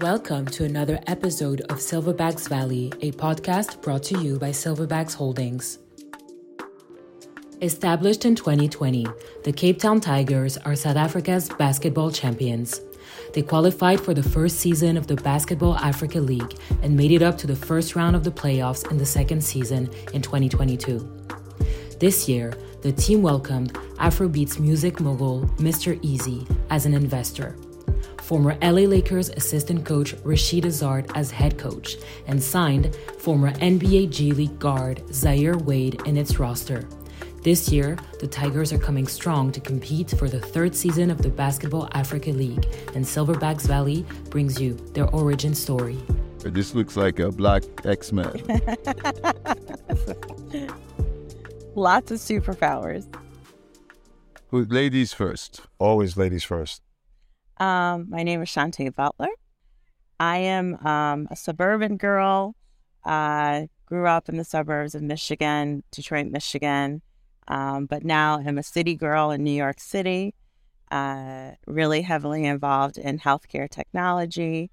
Welcome to another episode of Silverbacks Valley, a podcast brought to you by Silverbacks Holdings. Established in 2020, the Cape Town Tigers are South Africa's basketball champions. They qualified for the first season of the Basketball Africa League and made it up to the first round of the playoffs in the second season in 2022. This year, the team welcomed Afrobeats music mogul Mr. Eazi as an investor former LA Lakers assistant coach Rasheed Hazzard as head coach, and signed former NBA G League guard Zaire Wade in its roster. This year, the Tigers are coming strong to compete for the third season of the Basketball Africa League, and Silverbacks Valley brings you their origin story. This looks like a black X Men. Lots of superpowers. Who ladies first? Always ladies first. Um, my name is Chante Butler. I am um, a suburban girl. I uh, grew up in the suburbs of Michigan, Detroit, Michigan, um, but now I'm a city girl in New York City. Uh, really heavily involved in healthcare technology,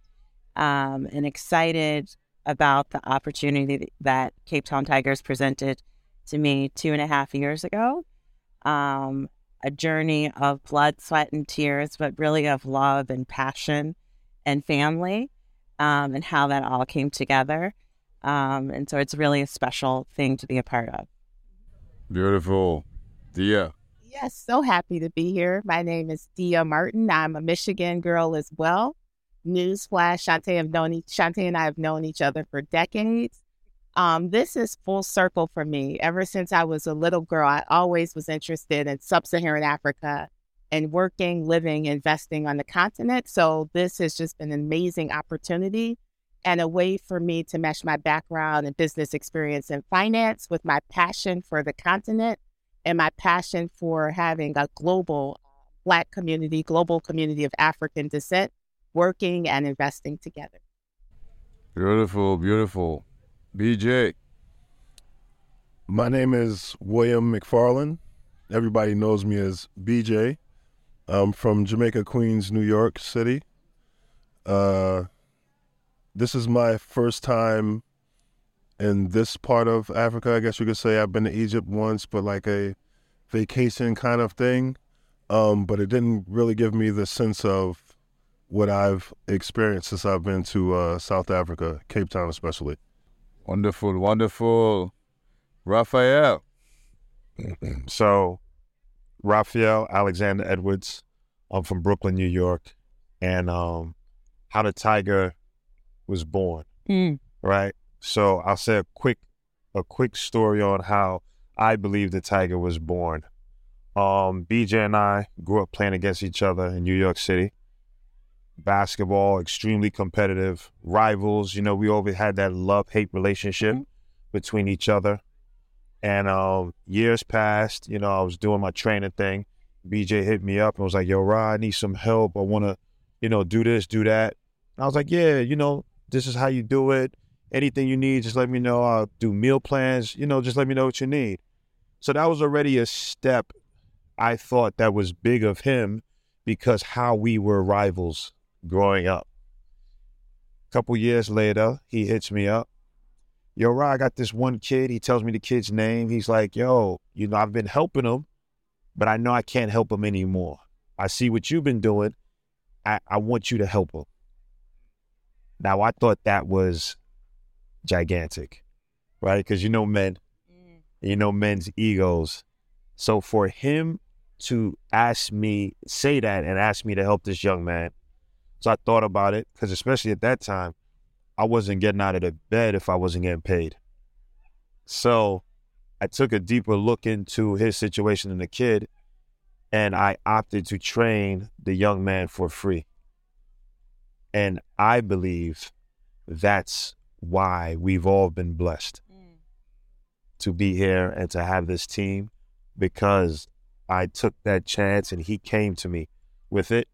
um, and excited about the opportunity that Cape Town Tigers presented to me two and a half years ago. Um, a journey of blood, sweat, and tears, but really of love and passion and family um, and how that all came together. Um, and so it's really a special thing to be a part of. Beautiful. Dia. Yes, so happy to be here. My name is Dia Martin. I'm a Michigan girl as well. Newsflash, Chante have known Chante and I have known each other for decades. Um, this is full circle for me. Ever since I was a little girl, I always was interested in sub Saharan Africa and working, living, investing on the continent. So this has just been an amazing opportunity and a way for me to mesh my background and business experience in finance with my passion for the continent and my passion for having a global Black community, global community of African descent working and investing together. Beautiful, beautiful. BJ. My name is William McFarlan. Everybody knows me as BJ. I'm from Jamaica, Queens, New York City. Uh, this is my first time in this part of Africa. I guess you could say I've been to Egypt once, but like a vacation kind of thing. Um, but it didn't really give me the sense of what I've experienced since I've been to uh, South Africa, Cape Town especially. Wonderful, wonderful. Raphael. so, Raphael Alexander Edwards. I'm from Brooklyn, New York, and um, how the tiger was born. Mm. Right. So I'll say a quick, a quick story on how I believe the tiger was born. Um, BJ and I grew up playing against each other in New York City basketball, extremely competitive, rivals. You know, we always had that love hate relationship mm-hmm. between each other. And um, years passed, you know, I was doing my training thing. BJ hit me up and was like, yo, Rod, I need some help. I want to, you know, do this, do that. And I was like, yeah, you know, this is how you do it. Anything you need, just let me know. I'll do meal plans, you know, just let me know what you need. So that was already a step I thought that was big of him because how we were rivals growing up. A couple years later, he hits me up. Yo, Rod, I got this one kid. He tells me the kid's name. He's like, yo, you know, I've been helping him, but I know I can't help him anymore. I see what you've been doing. I, I want you to help him. Now, I thought that was gigantic, right? Because you know men, mm. you know men's egos. So for him to ask me, say that and ask me to help this young man, so I thought about it because, especially at that time, I wasn't getting out of the bed if I wasn't getting paid. So I took a deeper look into his situation and the kid, and I opted to train the young man for free. And I believe that's why we've all been blessed mm. to be here and to have this team because I took that chance and he came to me with it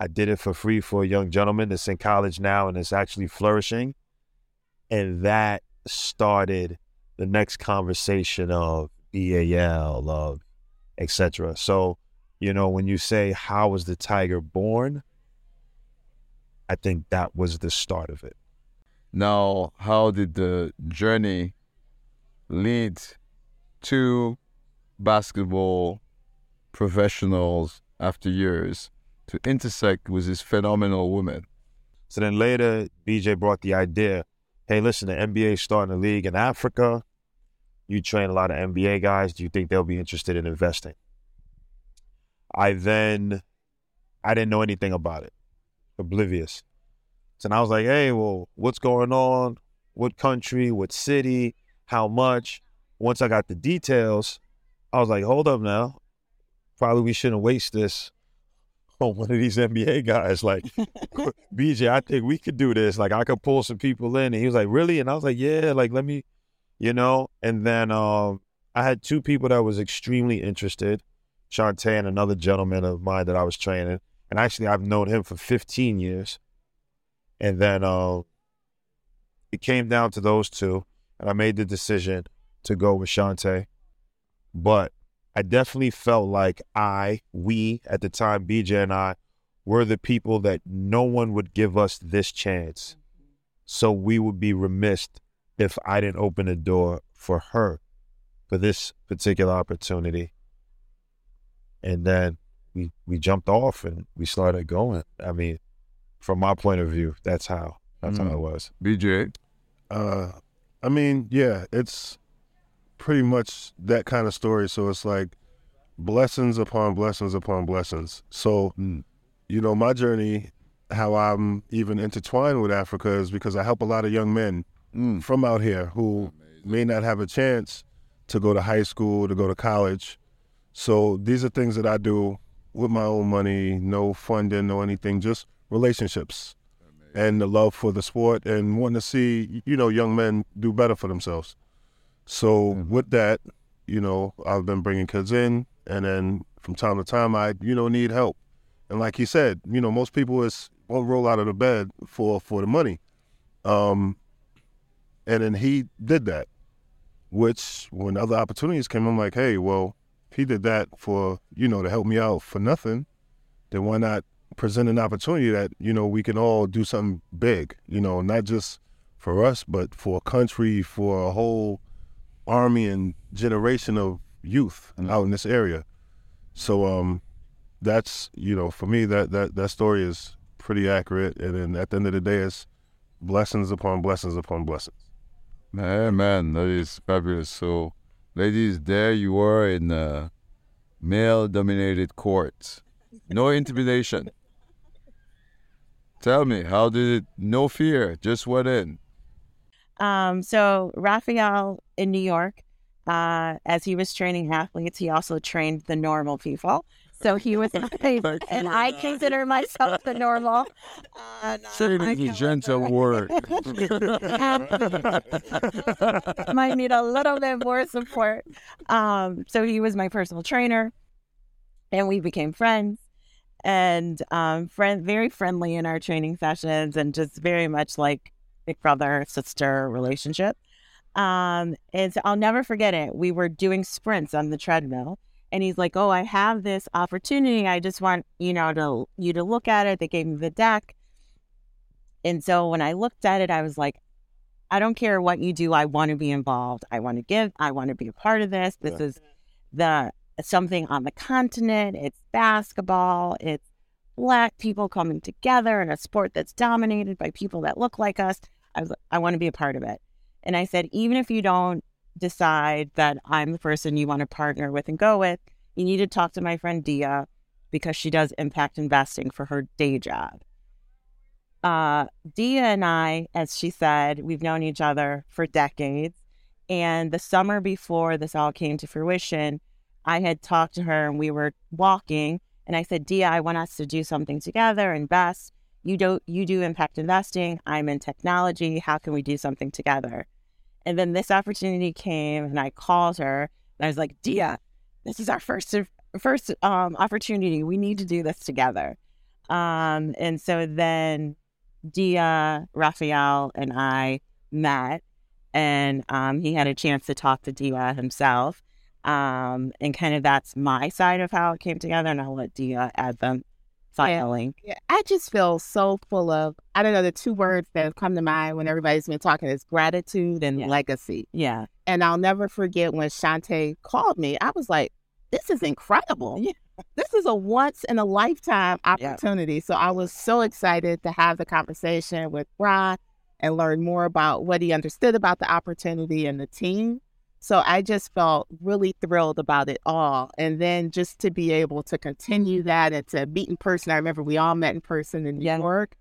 I did it for free for a young gentleman that's in college now and is actually flourishing. And that started the next conversation of BAL, of etc. So, you know, when you say how was the tiger born, I think that was the start of it. Now, how did the journey lead to basketball professionals after years to intersect with this phenomenal woman? So then later, BJ brought the idea hey, listen, the NBA is starting a league in Africa. You train a lot of NBA guys. Do you think they'll be interested in investing? I then, I didn't know anything about it, oblivious. So I was like, hey, well, what's going on? What country? What city? How much? Once I got the details, I was like, hold up now. Probably we shouldn't waste this on one of these NBA guys. Like, BJ, I think we could do this. Like, I could pull some people in. And he was like, really? And I was like, yeah, like, let me, you know? And then um, I had two people that was extremely interested, Chante and another gentleman of mine that I was training. And actually, I've known him for 15 years. And then uh, it came down to those two. And I made the decision to go with Chante. But I definitely felt like I, we at the time, BJ and I, were the people that no one would give us this chance. So we would be remiss if I didn't open the door for her for this particular opportunity. And then we we jumped off and we started going. I mean, from my point of view, that's how that's mm. how it was. BJ, uh, I mean, yeah, it's pretty much that kind of story. So it's like blessings upon blessings upon blessings. So, mm. you know, my journey, how I'm even intertwined with Africa is because I help a lot of young men mm. from out here who Amazing. may not have a chance to go to high school, to go to college. So these are things that I do with my own money, no funding, no anything, just relationships Amazing. and the love for the sport and wanting to see, you know, young men do better for themselves. So mm-hmm. with that, you know, I've been bringing kids in, and then from time to time, I you know need help. And like he said, you know, most people is won't roll out of the bed for for the money. Um, and then he did that, which when other opportunities came, I'm like, hey, well, if he did that for you know to help me out for nothing, then why not present an opportunity that you know we can all do something big, you know, not just for us, but for a country, for a whole army and generation of youth mm-hmm. out in this area. So um, that's you know for me that that that story is pretty accurate. And then at the end of the day, it's blessings upon blessings upon blessings. Man, man, that is fabulous. So, ladies, there you are in a male-dominated court. No intimidation. Tell me, how did it? No fear, just went in. Um, so Raphael in New York, uh, as he was training athletes, he also trained the normal people. So he was, and I consider myself the normal. Uh, a gentle word. Might need a little bit more support. Um, so he was my personal trainer, and we became friends and um, friend, very friendly in our training sessions, and just very much like big brother sister relationship. Um, and so I'll never forget it. We were doing sprints on the treadmill, and he's like, "Oh, I have this opportunity. I just want you know to you to look at it." They gave me the deck, and so when I looked at it, I was like, "I don't care what you do. I want to be involved. I want to give. I want to be a part of this. This yeah. is the something on the continent. It's basketball. It's black people coming together in a sport that's dominated by people that look like us. I was like, I want to be a part of it. And I said, even if you don't decide that I'm the person you want to partner with and go with, you need to talk to my friend Dia because she does impact investing for her day job. Uh, Dia and I, as she said, we've known each other for decades. And the summer before this all came to fruition, I had talked to her and we were walking. And I said, Dia, I want us to do something together, invest you don't you do impact investing i'm in technology how can we do something together? And then this opportunity came and i called her and i was like dia this is our first first um, opportunity. We need to do this together. Um, and so then dia raphael and i met and um, he had a chance to talk to dia himself um, and kind of that's my side of how it came together and i'll let dia add them finally. Yeah, I just feel so full of, I don't know, the two words that have come to mind when everybody's been talking is gratitude and Yeah. legacy. Yeah. And I'll never forget when Chante called me, I was like, this is incredible. Yeah. This is a once in a lifetime opportunity. So I was so excited to have the conversation with Ron and learn more about what he understood about the opportunity and the team. So I just felt really thrilled about it all. And then just to be able to continue that and to meet in person. I remember we all met in person in New Yeah. York.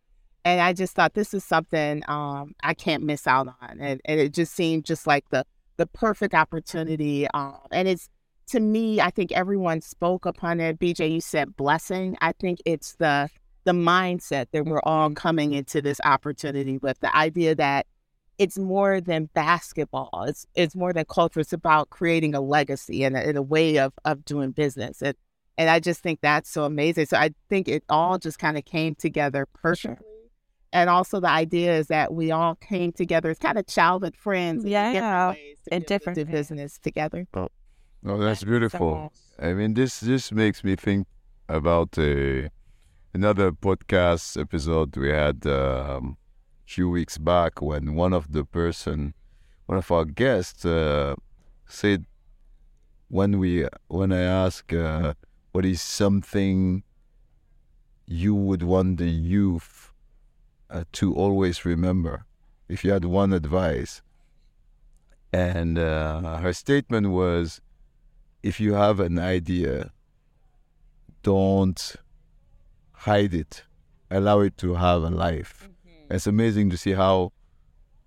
And I just thought this is something um, I can't miss out on. And, and it just seemed just like the the perfect opportunity. Um, and it's to me, I think everyone spoke upon it. BJ, you said blessing. I think it's the the mindset that we're all coming into this opportunity with the idea that it's more than basketball. It's it's more than culture. It's about creating a legacy and a, and a way of of doing business. And and I just think that's so amazing. So I think it all just kind of came together perfectly. And also the idea is that we all came together as kind of childhood friends. in Yeah, different ways to in be to different do business together. Oh, that's beautiful. I mean, this this makes me think about a another podcast episode we had um, a few weeks back when one of the person, one of our guests, uh, said when we when I ask uh, what is something you would want the youth uh, to always remember, if you had one advice, and uh, her statement was if you have an idea, don't hide it. Allow it to have a life. It's amazing to see how,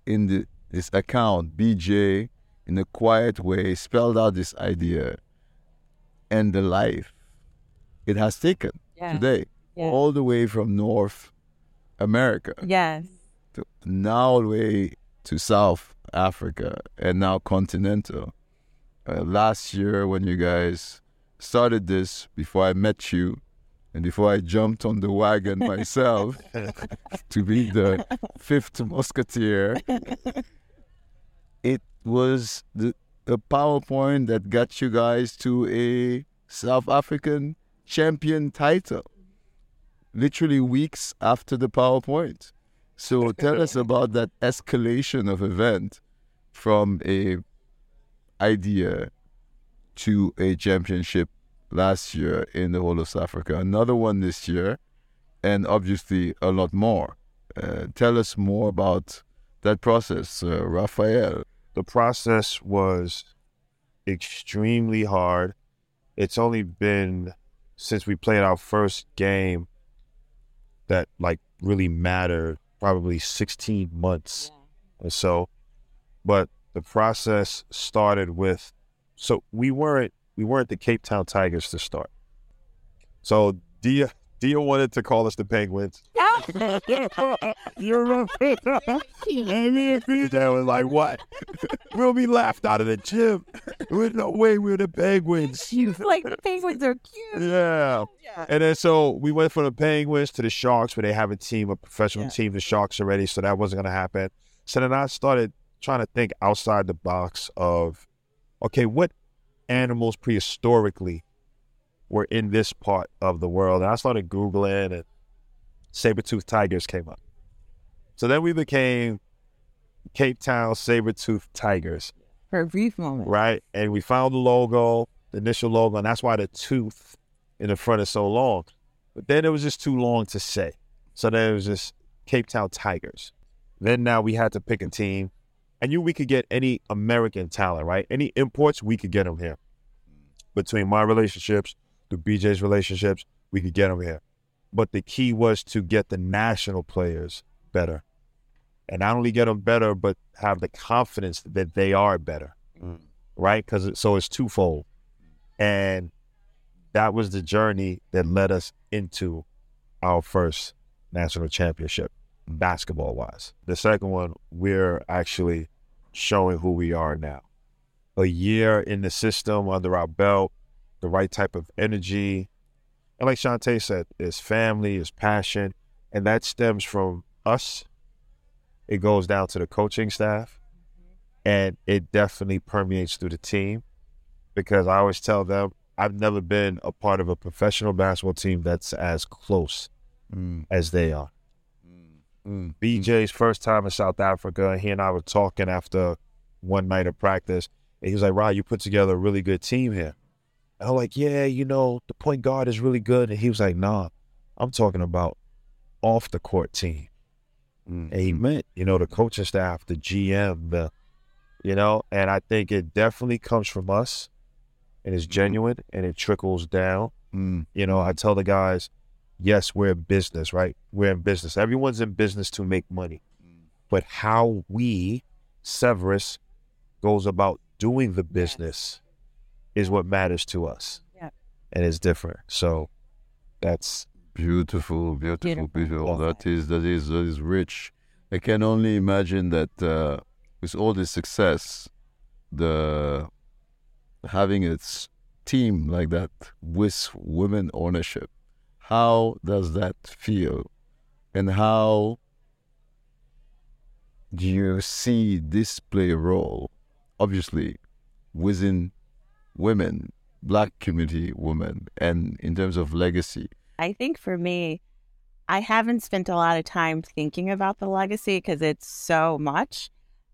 in the, this account, BJ, in a quiet way, spelled out this idea and the life it has taken Yeah. today, Yeah. all the way from North America Yes. to now all the way to South Africa and now continental. Uh, last year, when you guys started this, before I met you, and before I jumped on the wagon myself to be the fifth musketeer, it was the a PowerPoint that got you guys to a South African champion title. Literally weeks after the PowerPoint. So tell us about that escalation of event from a idea to a championship last year in the whole of South Africa, another one this year, and obviously a lot more. Uh, tell us more about that process, uh, Raphael. the process was extremely hard. It's only been since we played our first game that like really mattered, probably 16 months or so. But the process started with so we weren't we weren't the Cape Town Tigers to start. So Dia Dia wanted to call us the Penguins. You're right. And me and BJ was like, what? we'll be laughed out of the gym. There's no way we're the Penguins. like the penguins are cute. Yeah. And then so we went from the Penguins to the Sharks, where they have a team, a professional Yeah. team, the Sharks already. So that wasn't going to happen. So then I started trying to think outside the box of, okay, what animals prehistorically were in this part of the world? And I started Googling and saber-toothed tigers came up. So then we became Cape Town saber-toothed tigers For a brief moment. right? And we found the logo, the initial logo, and that's why the tooth in the front is so long. But then it was just too long to say. So then it was just Cape Town Tigers. Then now we had to pick a team. I knew we could get any American talent, right? Any imports, we could get them here. Between my relationships, through BJ's relationships, we could get them here. But the key was to get the national players better. And not only get them better, but have the confidence that they are better mm. right? Because so it's twofold, and that was the journey that led us into our first national championship, mm. basketball wise. The second one, we're actually showing who we are now. A year in the system under our belt, the right type of energy, and like Chante said, it's family, it's passion, and that stems from us. It goes down to the coaching staff and it definitely permeates through the team because I always tell them I've never been a part of a professional basketball team that's as close Mm. as they are. Mm. BJ's first time in South Africa, he and I were talking after one night of practice. And he was like, Rod, you put together a really good team here. And I'm like, yeah, you know, the point guard is really good. And he was like, nah, I'm talking about off the court team. Mm. And he meant, you know, the coaching staff, the GM, the, you know, and I think it definitely comes from us and it's genuine and it trickles down. Mm. You know, I tell the guys, yes, we're in business, right? We're in business. Everyone's in business to make money. But how we, Severus, goes about doing the business is what matters to us. Yeah. And it's different. So that's Beautiful, beautiful, Beautiful. beautiful. That is that is that is rich. I can only imagine that uh, with all this success, the having its team like that with women ownership, how does that feel, and how do you see this play a role? Obviously, within women, black community women, and in terms of legacy. I think for me, I haven't spent a lot of time thinking about the legacy because it's so much.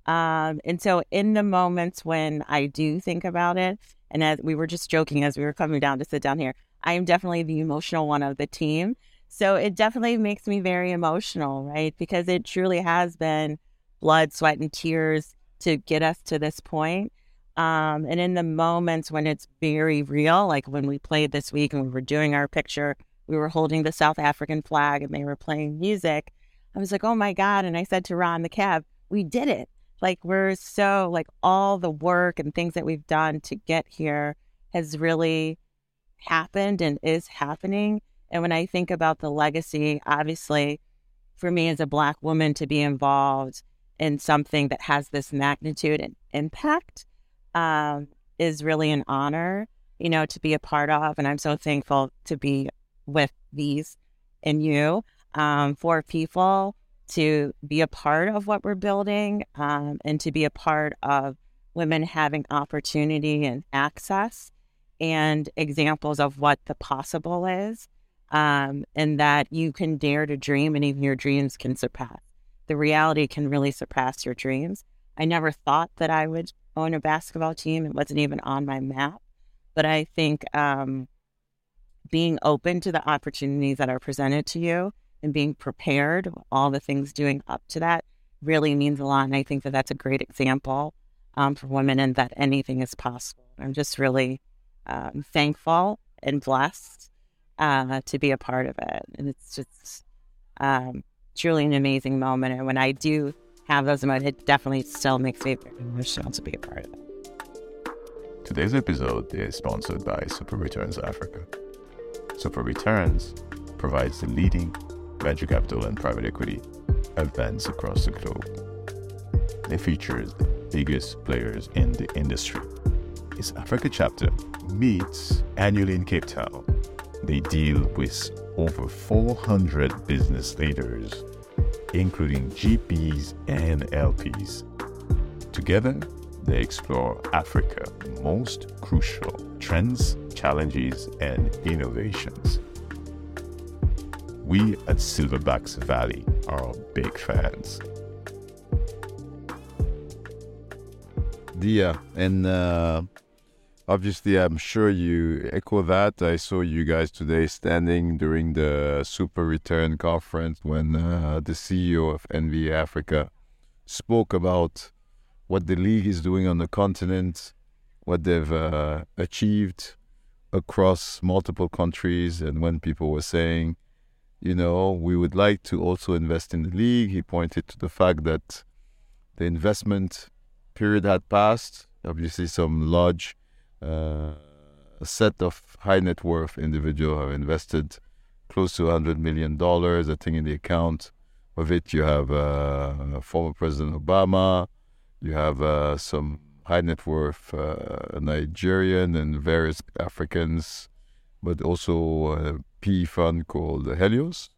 Um, and so, in the moments when I do think about it, and as we were just joking as we were coming down to sit down here, I am definitely the emotional one of the team. So, it definitely makes me very emotional, right? Because it truly has been blood, sweat, and tears to get us to this point. Um, and in the moments when it's very real, like when we played this week and we were doing our picture, we were holding the South African flag and they were playing music. I was like, oh my God. And I said to Ron, the cab, we did it. Like, we're so, like, all the work and things that we've done to get here has really happened and is happening. And when I think about the legacy, obviously, for me as a Black woman to be involved in something that has this magnitude and impact um, is really an honor, you know, to be a part of. And I'm so thankful to be with these and you um, for people to be a part of what we're building um, and to be a part of women having opportunity and access and examples of what the possible is um, and that you can dare to dream and even your dreams can surpass the reality can really surpass your dreams i never thought that i would own a basketball team it wasn't even on my map but i think um, being open to the opportunities that are presented to you and being prepared, all the things doing up to that really means a lot. And I think that that's a great example um, for women and that anything is possible. I'm just really um, thankful and blessed uh, to be a part of it. And it's just um, truly an amazing moment. And when I do have those moments, it definitely still makes me very emotional to be a part of it. Today's episode is sponsored by Super Returns Africa. Super Returns provides the leading venture capital and private equity events across the globe. They feature the biggest players in the industry. Africa chapter meets annually in Cape Town. They deal with over 400 business leaders, including GPs and LPs. Together, they explore Africa's most crucial trends, challenges, and innovations. We at Silverbacks Valley are big fans. Yeah, and uh, obviously, I'm sure you echo that. I saw you guys today standing during the Super Return conference when uh, the CEO of NBA Africa spoke about what the league is doing on the continent, what they've uh, achieved across multiple countries, and when people were saying, you know, we would like to also invest in the league, he pointed to the fact that the investment period had passed. Obviously, some large uh, set of high net worth individuals have invested close to $100 million. I think in the account of it, you have uh, former President Obama, you have uh, some high net worth uh, Nigerian and various Africans, but also a P fund called Helios.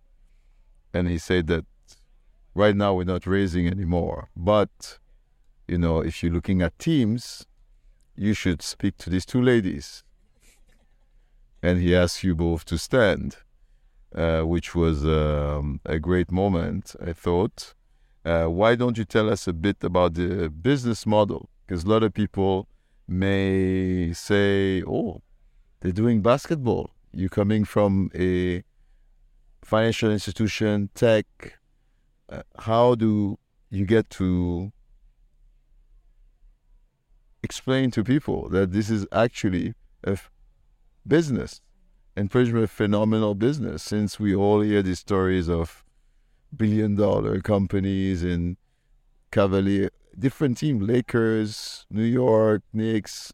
And he said that right now we're not raising anymore, but you know, if you're looking at teams, you should speak to these two ladies. and he asked you both to stand, uh, which was um, a great moment, I thought. Uh, why don't you tell us a bit about the business model? Because a lot of people may say, oh, they're doing basketball. You're coming from a financial institution, tech. Uh, how do you get to explain to people that this is actually a f- business and pretty much a phenomenal business since we all hear these stories of billion dollar companies and Cavalier, different team, Lakers, New York, Knicks.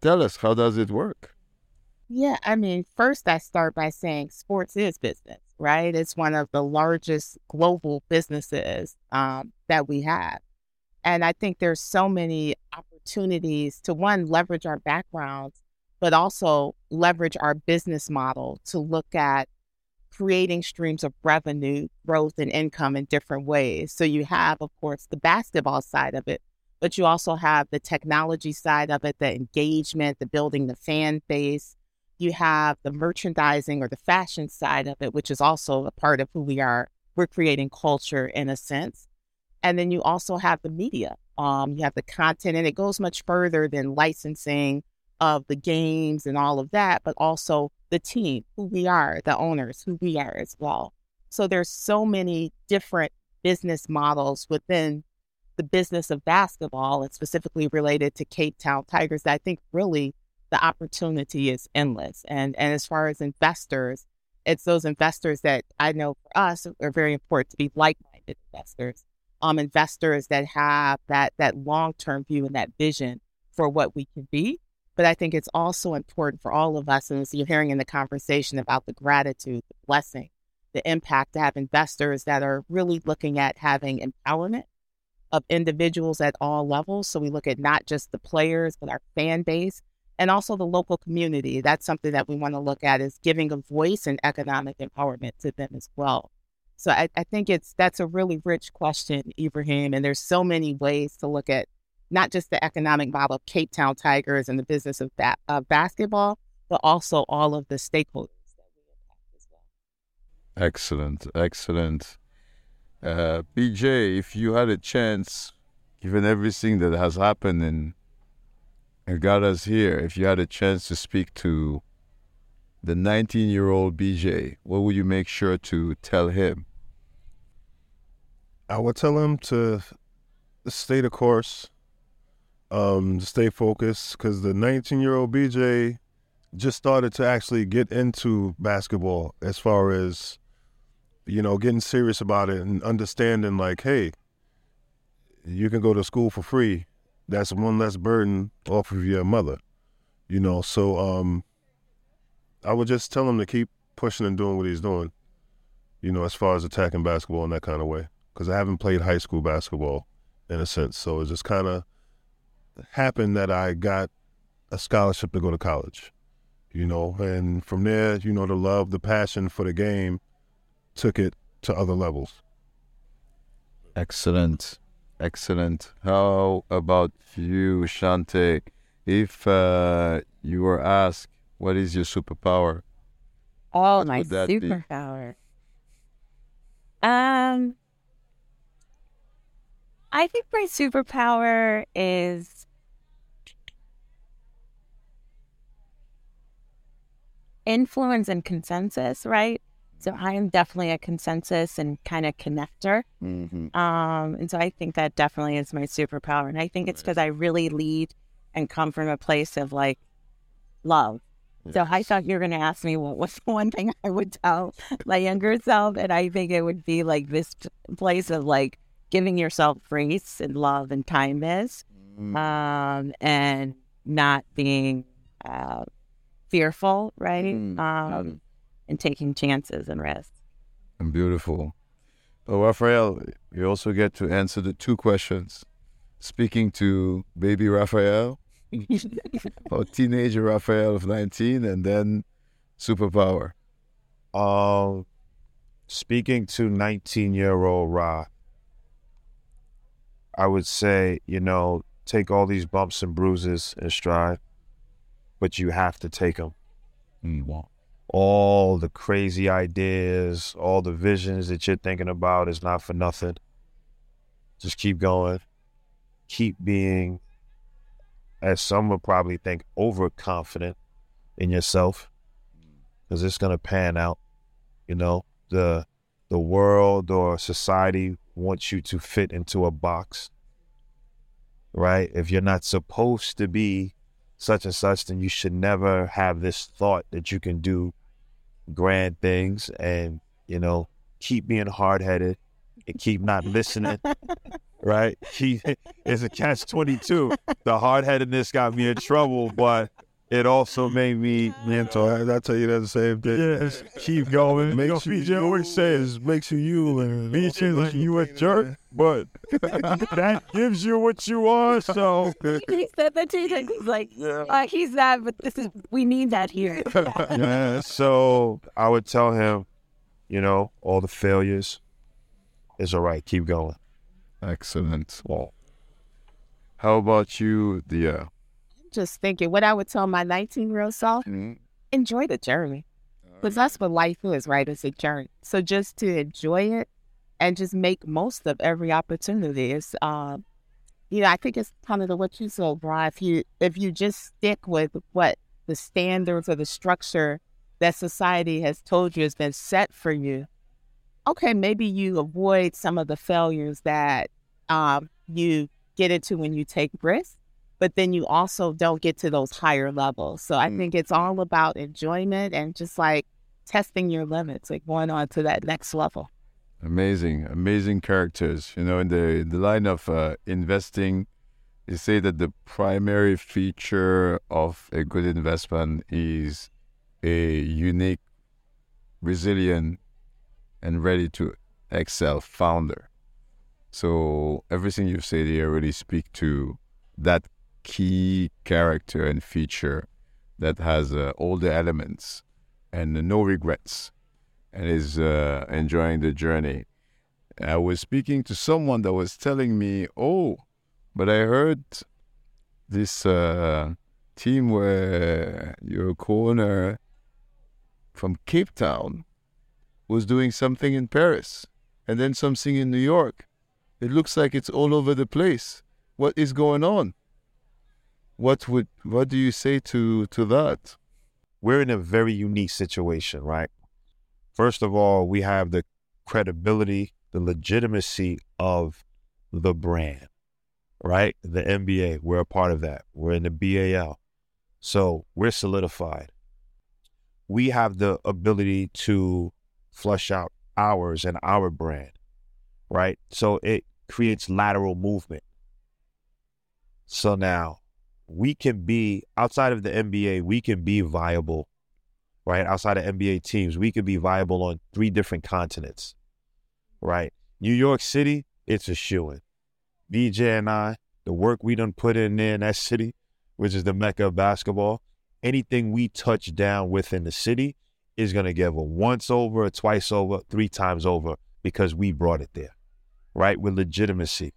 Tell us, how does it work? Yeah, I mean, first I start by saying sports is business, right? It's one of the largest global businesses um, that we have. And I think there's so many opportunities to one, leverage our backgrounds, but also leverage our business model to look at creating streams of revenue, growth, and income in different ways. So you have, of course, the basketball side of it, but you also have the technology side of it, the engagement, the building the fan base. You have the merchandising or the fashion side of it, which is also a part of who we are. We're creating culture in a sense. And then you also have the media. Um, you have the content, and it goes much further than licensing of the games and all of that, but also the team, who we are, the owners, who we are as well. So there's so many different business models within the business of basketball and specifically related to Cape Town Tigers that I think really the opportunity is endless. And and as far as investors, it's those investors that I know for us are very important to be like-minded investors. Um, investors that have that that long-term view and that vision for what we can be but I think it's also important for all of us, and as you're hearing in the conversation about the gratitude, the blessing, the impact to have investors that are really looking at having empowerment of individuals at all levels. So we look at not just the players, but our fan base and also the local community. That's something that we want to look at is giving a voice and economic empowerment to them as well. So I, I think it's that's a really rich question, Ibrahim, and there's so many ways to look at not just the economic model of Cape Town Tigers and the business of, ba- of basketball, but also all of the stakeholders that we impact as well. Excellent, excellent. Uh, BJ, if you had a chance, given everything that has happened and, and got us here, if you had a chance to speak to the 19 year old BJ, what would you make sure to tell him? I would tell him to stay the course, um, stay focused because the 19 year old BJ just started to actually get into basketball as far as, you know, getting serious about it and understanding like, hey, you can go to school for free. That's one less burden off of your mother, you know. So um, I would just tell him to keep pushing and doing what he's doing, you know, as far as attacking basketball in that kind of way. Because I haven't played high school basketball in a sense. So it just kind of happened that I got a scholarship to go to college, you know, and from there, you know, the love, the passion for the game took it to other levels. Excellent. Excellent. How about you, Chante? If uh, you were asked, what is your superpower? Oh, What my would that be? superpower. Um, I think my superpower is influence and consensus, right? So I am definitely a consensus and kind of connector. Mm-hmm. Um, and so I think that definitely is my superpower. And I think it's because I really lead and come from a place of like love. So I thought you were going to ask me what was the one thing I would tell my younger self. And I think it would be like this place of like giving yourself grace and love and kindness Mm. um, and not being uh, fearful, right? Mm. Um, and taking chances and risks. And beautiful. Oh, Raphael, you also get to answer the two questions. Speaking to baby Raphael, or teenager Raphael of 19, and then superpower. Um, speaking to 19 year old Ra, I would say, you know, take all these bumps and bruises and stride, but you have to take them. Mm. All the crazy ideas, all the visions that you're thinking about is not for nothing. Just keep going. Keep being, as some would probably think, overconfident in yourself because it's going to pan out. You know, the the world or society wants you to fit into a box, right? If you're not supposed to be such and such, then you should never have this thought that you can do grand things and, you know, keep being hard headed and keep not listening. right? He is a catch 22. The hard headedness got me in trouble, but it also made me mental. I, I tell you that the same thing. Yes, keep going. Makes you, you, BJ always says, makes you you. And BJ like you a jerk, but that gives you what you are. So he said that to you. He's like, uh, he's that, but this is we need that here. yeah. So I would tell him, you know, all the failures is all right. Keep going. Excellent. Well, how about you, Dia? Just thinking what I would tell my 19 year old self Mm-hmm. enjoy the journey. Because that's what life is, right? It's a journey. So just to enjoy it and just make most of every opportunity is, um, you know, I think it's kind of the what you said, Brian. If you if you just stick with what the standards or the structure that society has told you has been set for you, okay, maybe you avoid some of the failures that um, you get into when you take risks but then you also don't get to those higher levels. So I think it's all about enjoyment and just like testing your limits, like going on to that next level. Amazing, amazing characters. You know, in the in the line of uh, investing, you say that the primary feature of a good investment is a unique, resilient, and ready to excel founder. So everything you've said here really speak to that key character and feature that has uh, all the elements and no regrets and is uh, enjoying the journey. I was speaking to someone that was telling me, "Oh, but I heard this uh, team where your corner from Cape Town was doing something in Paris and then something in New York. It looks like it's all over the place. What is going on?" What would what do you say to to that? We're in a very unique situation, right? First of all, we have the credibility, the legitimacy of the brand, right? The NBA, we're a part of that. We're in the BAL. So we're solidified. We have the ability to flush out ours and our brand, right? So it creates lateral movement. So now we can be outside of the NBA, we can be viable, right? Outside of NBA teams, we can be viable on three different continents, right? New York City, it's a shoe in. BJ and I, the work we done put in there in that city, which is the mecca of basketball, anything we touch down within the city is going to give a once over, a twice over, three times over because we brought it there, right? With legitimacy.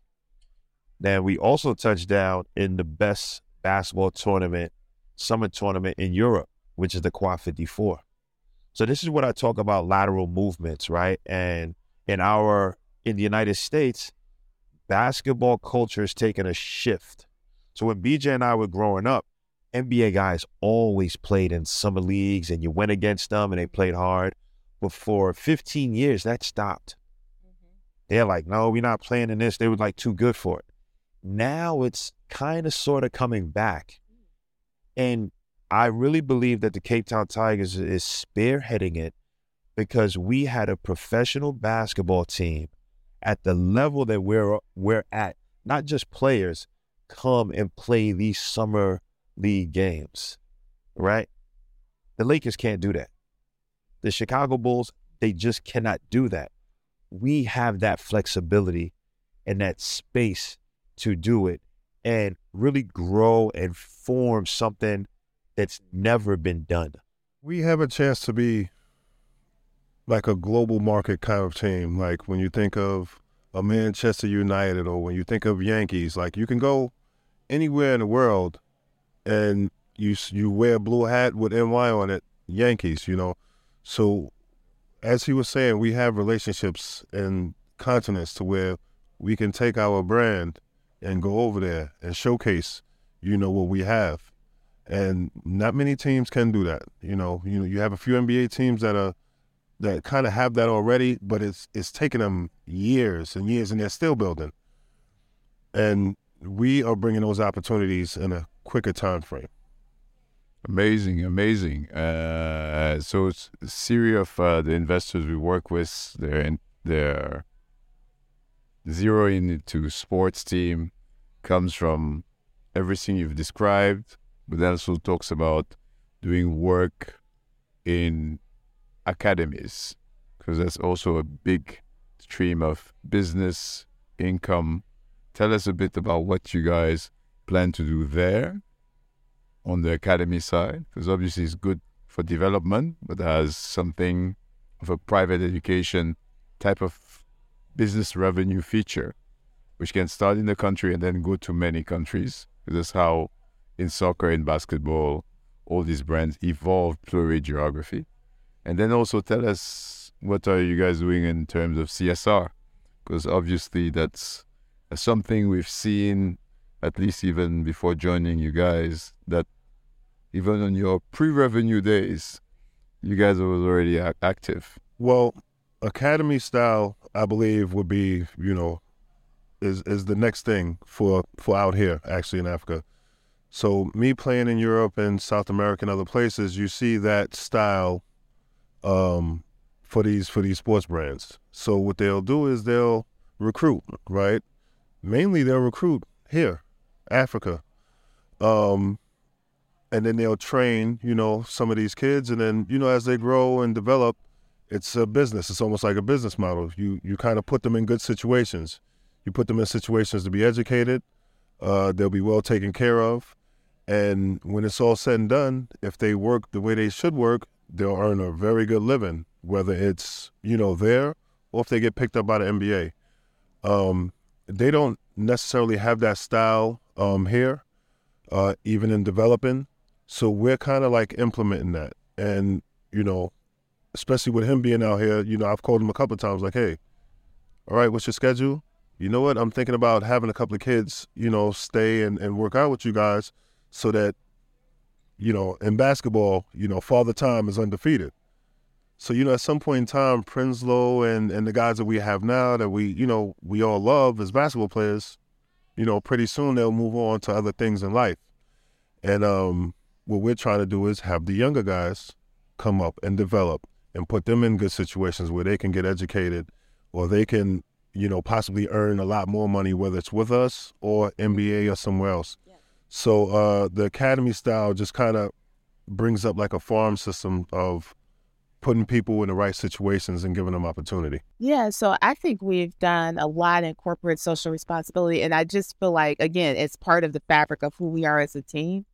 Then we also touch down in the best basketball tournament, summer tournament in Europe, which is the Quai 54. So this is what I talk about lateral movements, right? And in our in the United States, basketball culture is taking a shift. So when BJ and I were growing up, NBA guys always played in summer leagues and you went against them and they played hard. But for 15 years, that stopped. Mm-hmm. They're like, no, we're not playing in this. They were like too good for it. Now it's kind of sort of coming back. And I really believe that the Cape Town Tigers is spearheading it because we had a professional basketball team at the level that we're we're at, not just players, come and play these summer league games. Right? The Lakers can't do that. The Chicago Bulls, they just cannot do that. We have that flexibility and that space to do it and really grow and form something that's never been done. We have a chance to be like a global market kind of team. Like when you think of a Manchester United or when you think of Yankees, like you can go anywhere in the world and you you wear a blue hat with NY on it Yankees, you know. So, as he was saying, we have relationships in continents to where we can take our brand and go over there and showcase, you know, what we have. And not many teams can do that. You know, you know, you have a few NBA teams that are that kind of have that already, but it's it's taken them years and years, and they're still building. And we are bringing those opportunities in a quicker time frame. Amazing, amazing. Uh, so, Syria of uh, the investors we work with, they're in, they're zeroing into sports team, comes from everything you've described, but also talks about doing work in academies because that's also a big stream of business income. Tell us a bit about what you guys plan to do there on the academy side, because obviously it's good for development, but has something of a private education type of business revenue feature, which can start in the country and then go to many countries. This is how in soccer and basketball, all these brands evolve through geography. And then also tell us what are you guys doing in terms of CSR? Because obviously that's something we've seen, at least even before joining you guys, that even on your pre-revenue days, you guys were already active. Well, academy style, I believe, would be you know, is is the next thing for for out here actually in Africa. So me playing in Europe and South America and other places, you see that style um, for these for these sports brands. So what they'll do is they'll recruit, right? Mainly they'll recruit here, Africa. Um, and then they'll train, you know, some of these kids and then, you know, as they grow and develop, it's a business. It's almost like a business model. You you kind of put them in good situations. You put them in situations to be educated. Uh, they'll be well taken care of. And when it's all said and done, if they work the way they should work, they'll earn a very good living, whether it's, you know, there or if they get picked up by the NBA. Um, they don't necessarily have that style um, here, uh, even in developing. So we're kind of like implementing that. And, you know, especially with him being out here, you know, I've called him a couple times like, hey, all right, what's your schedule? You know what? I'm thinking about having a couple of kids, you know, stay and, and work out with you guys so that, you know, in basketball, you know, Father Time is undefeated. So, you know, at some point in time, Prinsloo and, and the guys that we have now that we, you know, we all love as basketball players, you know, pretty soon they'll move on to other things in life. And um, what we're trying to do is have the younger guys come up and develop and put them in good situations where they can get educated or they can, you know, possibly earn a lot more money, whether it's with us or NBA or somewhere else. So uh, the academy style just kind of brings up like a farm system of putting people in the right situations and giving them opportunity. Yeah, so I think we've done a lot in corporate social responsibility, and I just feel like again, it's part of the fabric of who we are as a team.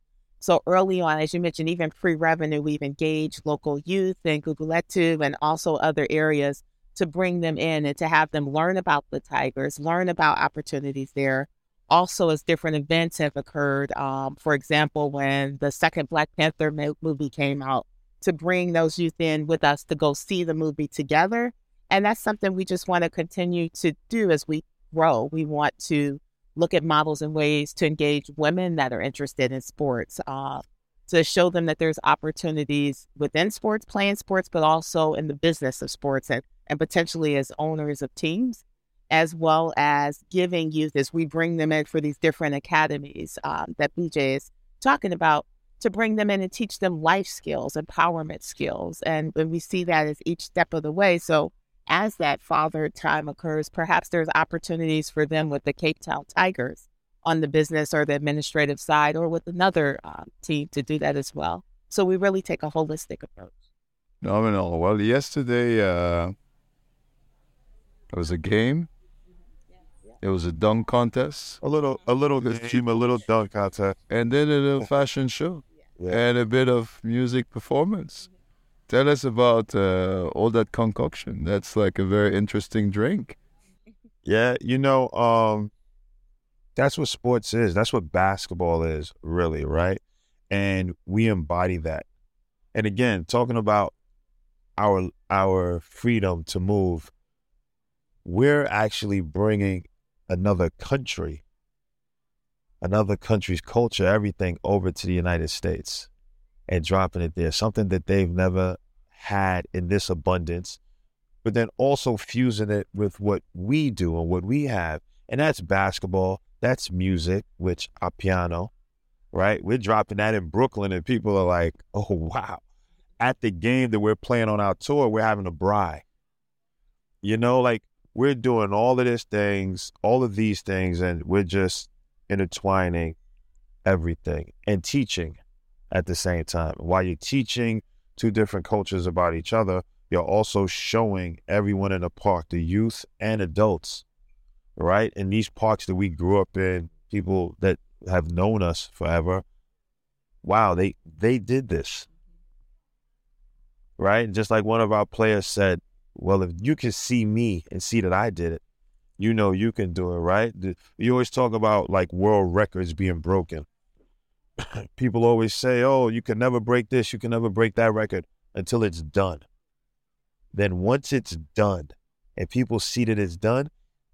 So early on, as you mentioned, even pre-revenue, we've engaged local youth and Google Guguletu and also other areas to bring them in and to have them learn about the Tigers, learn about opportunities there, also as different events have occurred. Um, for example, when the second Black Panther movie came out, to bring those youth in with us to go see the movie together. And that's something we just want to continue to do as we grow. We want to look at models and ways to engage women that are interested in sports, uh, to show them that there's opportunities within sports, playing sports, but also in the business of sports and, and potentially as owners of teams as well as giving youth as we bring them in for these different academies um, that BJ is talking about to bring them in and teach them life skills, empowerment skills. And, and we see that as each step of the way. So as that father time occurs, perhaps there's opportunities for them with the Cape Town Tigers on the business or the administrative side or with another um, team to do that as well. So we really take a holistic approach. Nominal. Well, yesterday uh, it was a game it was a dunk contest. A little, a little game, a little dunk contest, and then a little fashion show, yeah. and a bit of music performance. Tell us about uh, all that concoction. That's like a very interesting drink. Yeah, you know, um, that's what sports is. That's what basketball is, really, right? And we embody that. And again, talking about our our freedom to move, we're actually bringing another country, another country's culture, everything over to the United States and dropping it there, something that they've never had in this abundance, but then also fusing it with what we do and what we have. And that's basketball, that's music, which amapiano, right? We're dropping that in Brooklyn, and people are like, oh, wow. At the game that we're playing on our tour, we're having a braai. You know, like we're doing all of these things, all of these things, and we're just intertwining everything and teaching at the same time. While you're teaching two different cultures about each other, you're also showing everyone in the park, the youth and adults, right? In these parks that we grew up in, people that have known us forever, wow, they they did this. Right? Just like one of our players said, well, if you can see me and see that I did it, you know you can do it, right? You always talk about like world records being broken. People always say, oh, you can never break this, you can never break that record until it's done. Then once it's done and people see that it's done,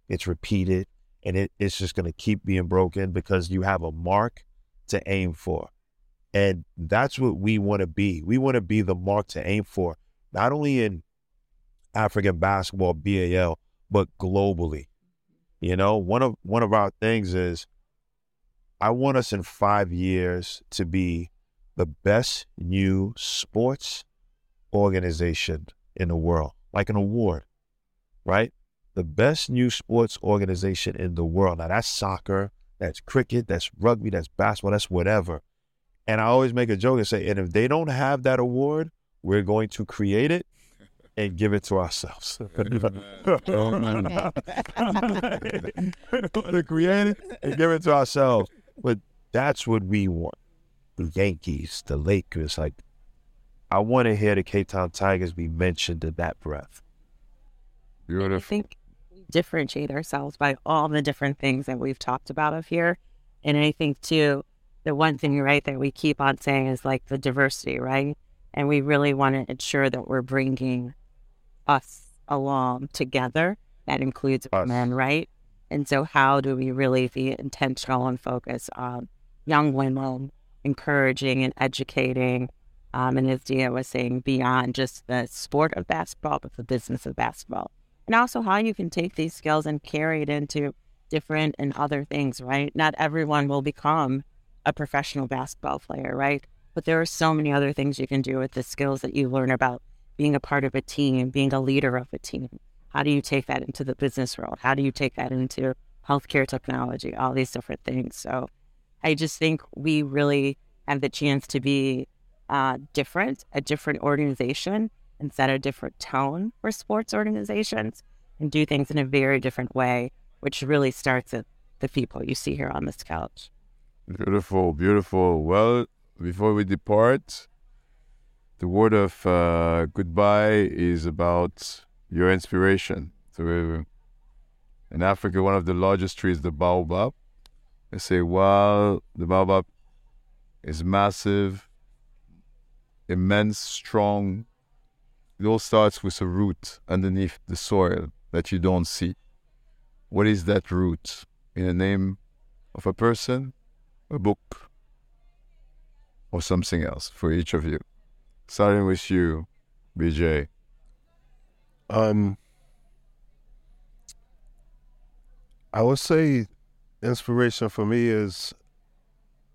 it's repeated and it, it's just going to keep being broken because you have a mark to aim for. And that's what we want to be. We want to be the mark to aim for, not only in African basketball, BAL, but globally. You know, one of one of our things is I want us in five years to be the best new sports organization in the world, like an award, right? The best new sports organization in the world. Now that's soccer, that's cricket, that's rugby, that's basketball, that's whatever. And I always make a joke and say, and if they don't have that award, we're going to create it and give it to ourselves. to create it and give it to ourselves. But that's what we want. The Yankees, the Lakers, like I want to hear the Cape Town Tigers be mentioned in that breath. Beautiful. I think we differentiate ourselves by all the different things that we've talked about of here. And I think too, the one thing right that we keep on saying is like the diversity, right? And we really want to ensure that we're bringing us along together. That includes us. men, right? And so, how do we really be intentional and focus on young women, encouraging and educating? Um, and as Dia was saying, beyond just the sport of basketball, but the business of basketball. And also, how you can take these skills and carry it into different and other things, right? Not everyone will become a professional basketball player, right? But there are so many other things you can do with the skills that you learn about being a part of a team, being a leader of a team. How do you take that into the business world? How do you take that into healthcare technology? All these different things. So I just think we really have the chance to be uh, different, a different organization, and set a different tone for sports organizations and do things in a very different way, which really starts at the people you see here on this couch. Beautiful, beautiful. Well, before we depart, the word of uh, goodbye is about your inspiration. So, in Africa, one of the largest trees, the baobab. They say, while the baobab is massive, immense, strong, it all starts with a root underneath the soil that you don't see. What is that root? In the name of a person, a book, or something else for each of you. Starting with you, BJ. Um, I would say inspiration for me is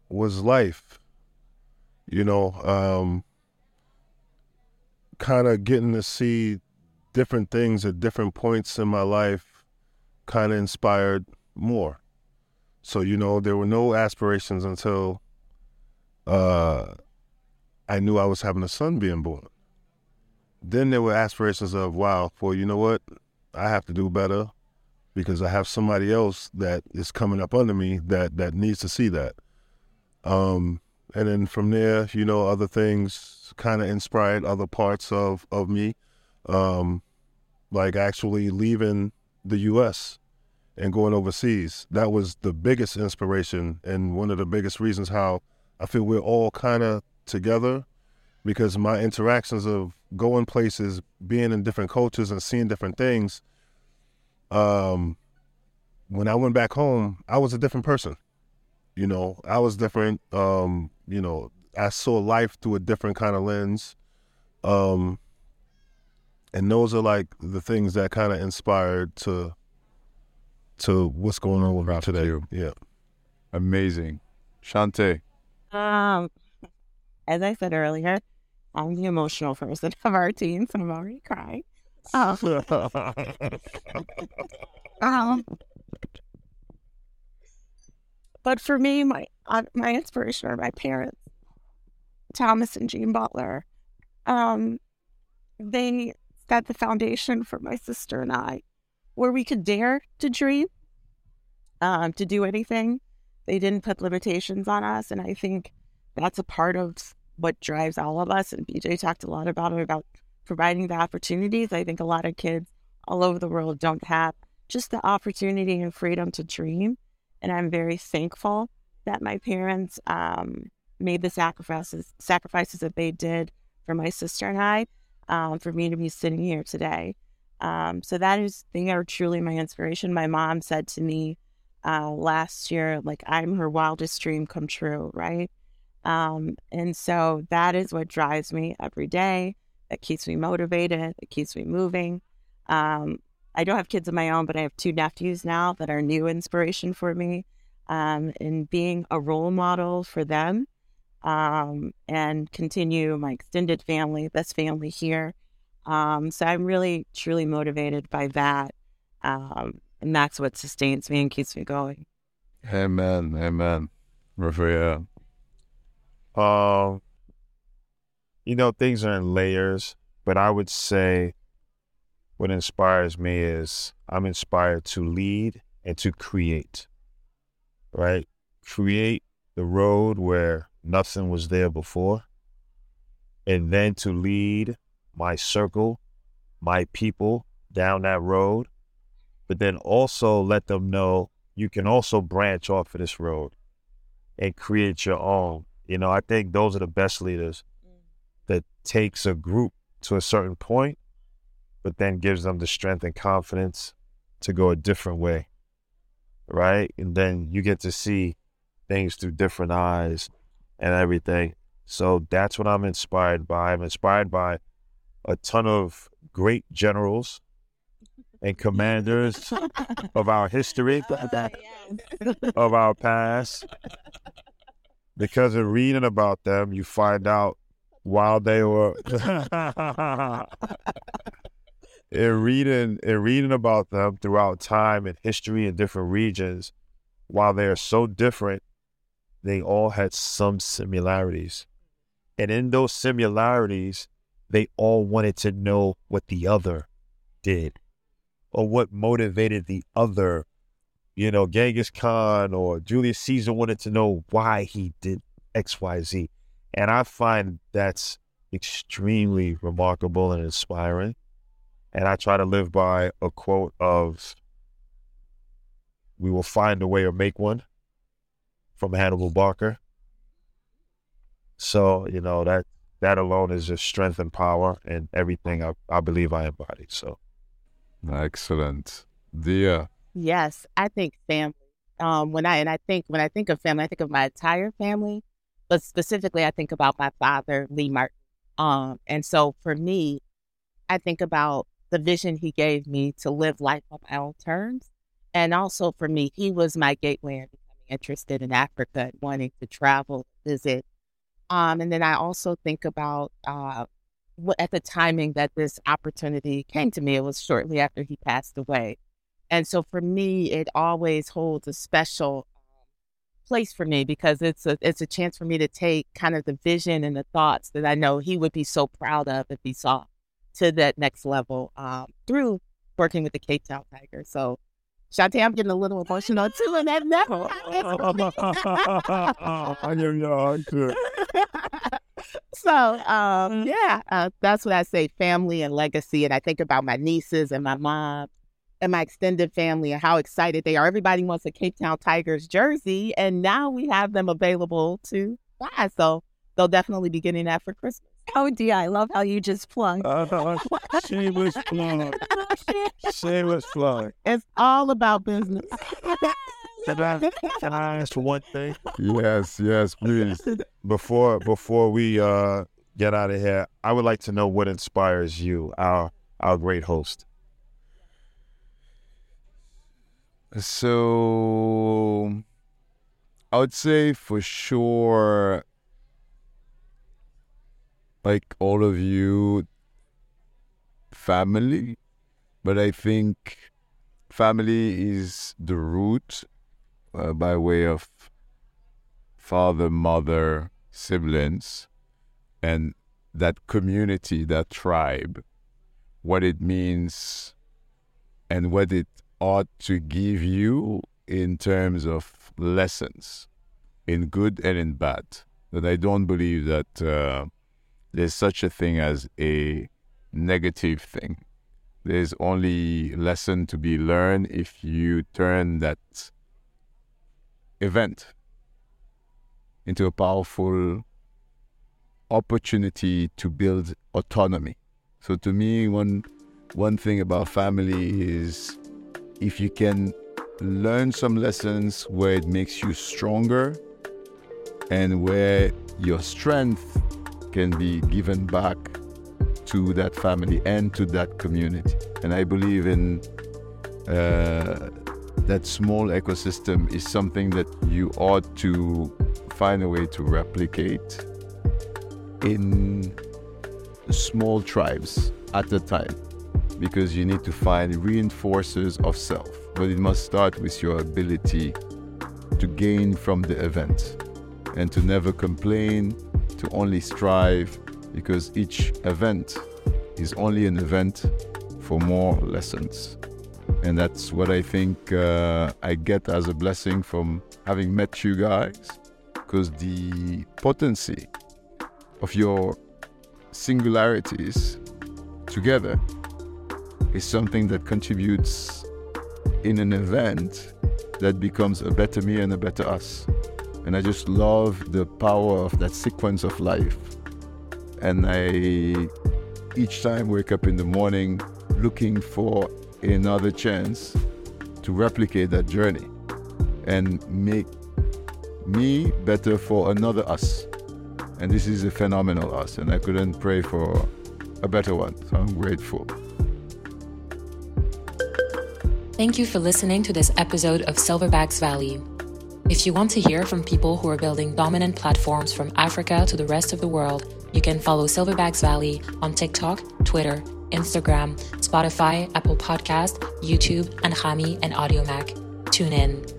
was life. You know, um, kind of getting to see different things at different points in my life kind of inspired more. So, you know, there were no aspirations until uh, I knew I was having a son being born. Then there were aspirations of, wow, well, you know what? I have to do better because I have somebody else that is coming up under me that, that needs to see that. Um, and then from there, you know, other things kind of inspired other parts of, of me, um, like actually leaving the U.S. and going overseas. That was the biggest inspiration and one of the biggest reasons how I feel we're all kind of together because my interactions of going places, being in different cultures, and seeing different things. Um, when I went back home, I was a different person. You know, I was different. Um, you know, I saw life through a different kind of lens. Um, and those are like the things that kind of inspired to to what's going on with me today. you. Yeah. Amazing. Chante. Um, as I said earlier, I'm the emotional person of our team, so I'm already crying. Um, um, but for me, my uh, my inspiration are my parents, Thomas and Jean Butler. Um, they set the foundation for my sister and I, where we could dare to dream, um, to do anything. They didn't put limitations on us, and I think that's a part of what drives all of us. And BJ talked a lot about it about providing the opportunities. I think a lot of kids all over the world don't have just the opportunity and freedom to dream. And I'm very thankful that my parents um, made the sacrifices sacrifices that they did for my sister and I, um, for me to be sitting here today. Um, so that is they are truly my inspiration. My mom said to me uh, last year, like I'm her wildest dream come true, right? Um, and so that is what drives me every day. That keeps me motivated. It keeps me moving. Um, I don't have kids of my own, but I have two nephews now that are new inspiration for me. Um, and being a role model for them, um, and continue my extended family, this family here. Um, so I'm really truly motivated by that, um, and that's what sustains me and keeps me going. Amen. Amen. Raphael. Um, you know, things are in layers, but I would say what inspires me is I'm inspired to lead and to create, right? Create the road where nothing was there before, and then to lead my circle, my people down that road, but then also let them know you can also branch off of this road and create your own. You know, I think those are the best leaders mm. that takes a group to a certain point, but then gives them the strength and confidence to go a different way. Right. And then you get to see things through different eyes and everything. So that's what I'm inspired by. I'm inspired by a ton of great generals and commanders of our history, oh, of our past. Because in reading about them, you find out while they were in reading in reading about them throughout time and history in different regions, while they are so different, they all had some similarities. And in those similarities, they all wanted to know what the other did or what motivated the other. You know, Genghis Khan or Julius Caesar wanted to know why he did XYZ. And I find that's extremely remarkable and inspiring. And I try to live by a quote of, we will find a way or make one from Hannibal Barca. So, you know, that that alone is just strength and power and everything I, I believe I embody. So Excellent. Dia. Yes, I think family. Um, when I and I think when I think of family, I think of my entire family, but specifically, I think about my father, Lee Martin. Um, and so for me, I think about the vision he gave me to live life on my own terms, and also for me, he was my gateway in becoming interested in Africa and wanting to travel, visit. Um, and then I also think about uh, at the timing that this opportunity came to me. It was shortly after he passed away. And so for me, it always holds a special place for me because it's a it's a chance for me to take kind of the vision and the thoughts that I know he would be so proud of if he saw to that next level um, through working with the Cape Town Tigers. So Chante, I'm getting a little emotional too, and that never. I am your too. so um, yeah, uh, that's what I say: family and legacy. And I think about my nieces and my mom and my extended family and how excited they are. Everybody wants a Cape Town Tigers jersey, and now we have them available to buy. So they'll definitely be getting that for Christmas. Oh, Di, I love how you just flung. Uh, shameless she was plug. It's all about business. Can I, can I ask one thing? Yes, yes, please. Before before we uh, get out of here, I would like to know what inspires you, our our great host. So I would say for sure, like all of you, family. But I think family is the root uh, by way of father, mother, siblings, and that community, that tribe, what it means and what it ought to give you in terms of lessons, in good and in bad. That I don't believe that uh, there's such a thing as a negative thing. There's only lesson to be learned if you turn that event into a powerful opportunity to build autonomy. So to me, one one thing about family is if you can learn some lessons where it makes you stronger and where your strength can be given back to that family and to that community. And I believe in uh, that small ecosystem is something that you ought to find a way to replicate in small tribes at a time because you need to find reinforcers of self. But it must start with your ability to gain from the event and to never complain, to only strive because each event is only an event for more lessons. And that's what I think uh, I get as a blessing from having met you guys because the potency of your singularities together is something that contributes in an event that becomes a better me and a better us. And I just love the power of that sequence of life. And I each time wake up in the morning looking for another chance to replicate that journey and make me better for another us. And this is a phenomenal us, and I couldn't pray for a better one. So I'm grateful. Thank you for listening to this episode of Silverbacks Valley. If you want to hear from people who are building dominant platforms from Africa to the rest of the world, you can follow Silverbacks Valley on TikTok, Twitter, Instagram, Spotify, Apple Podcast, YouTube, and Hami and Audiomack. Tune in.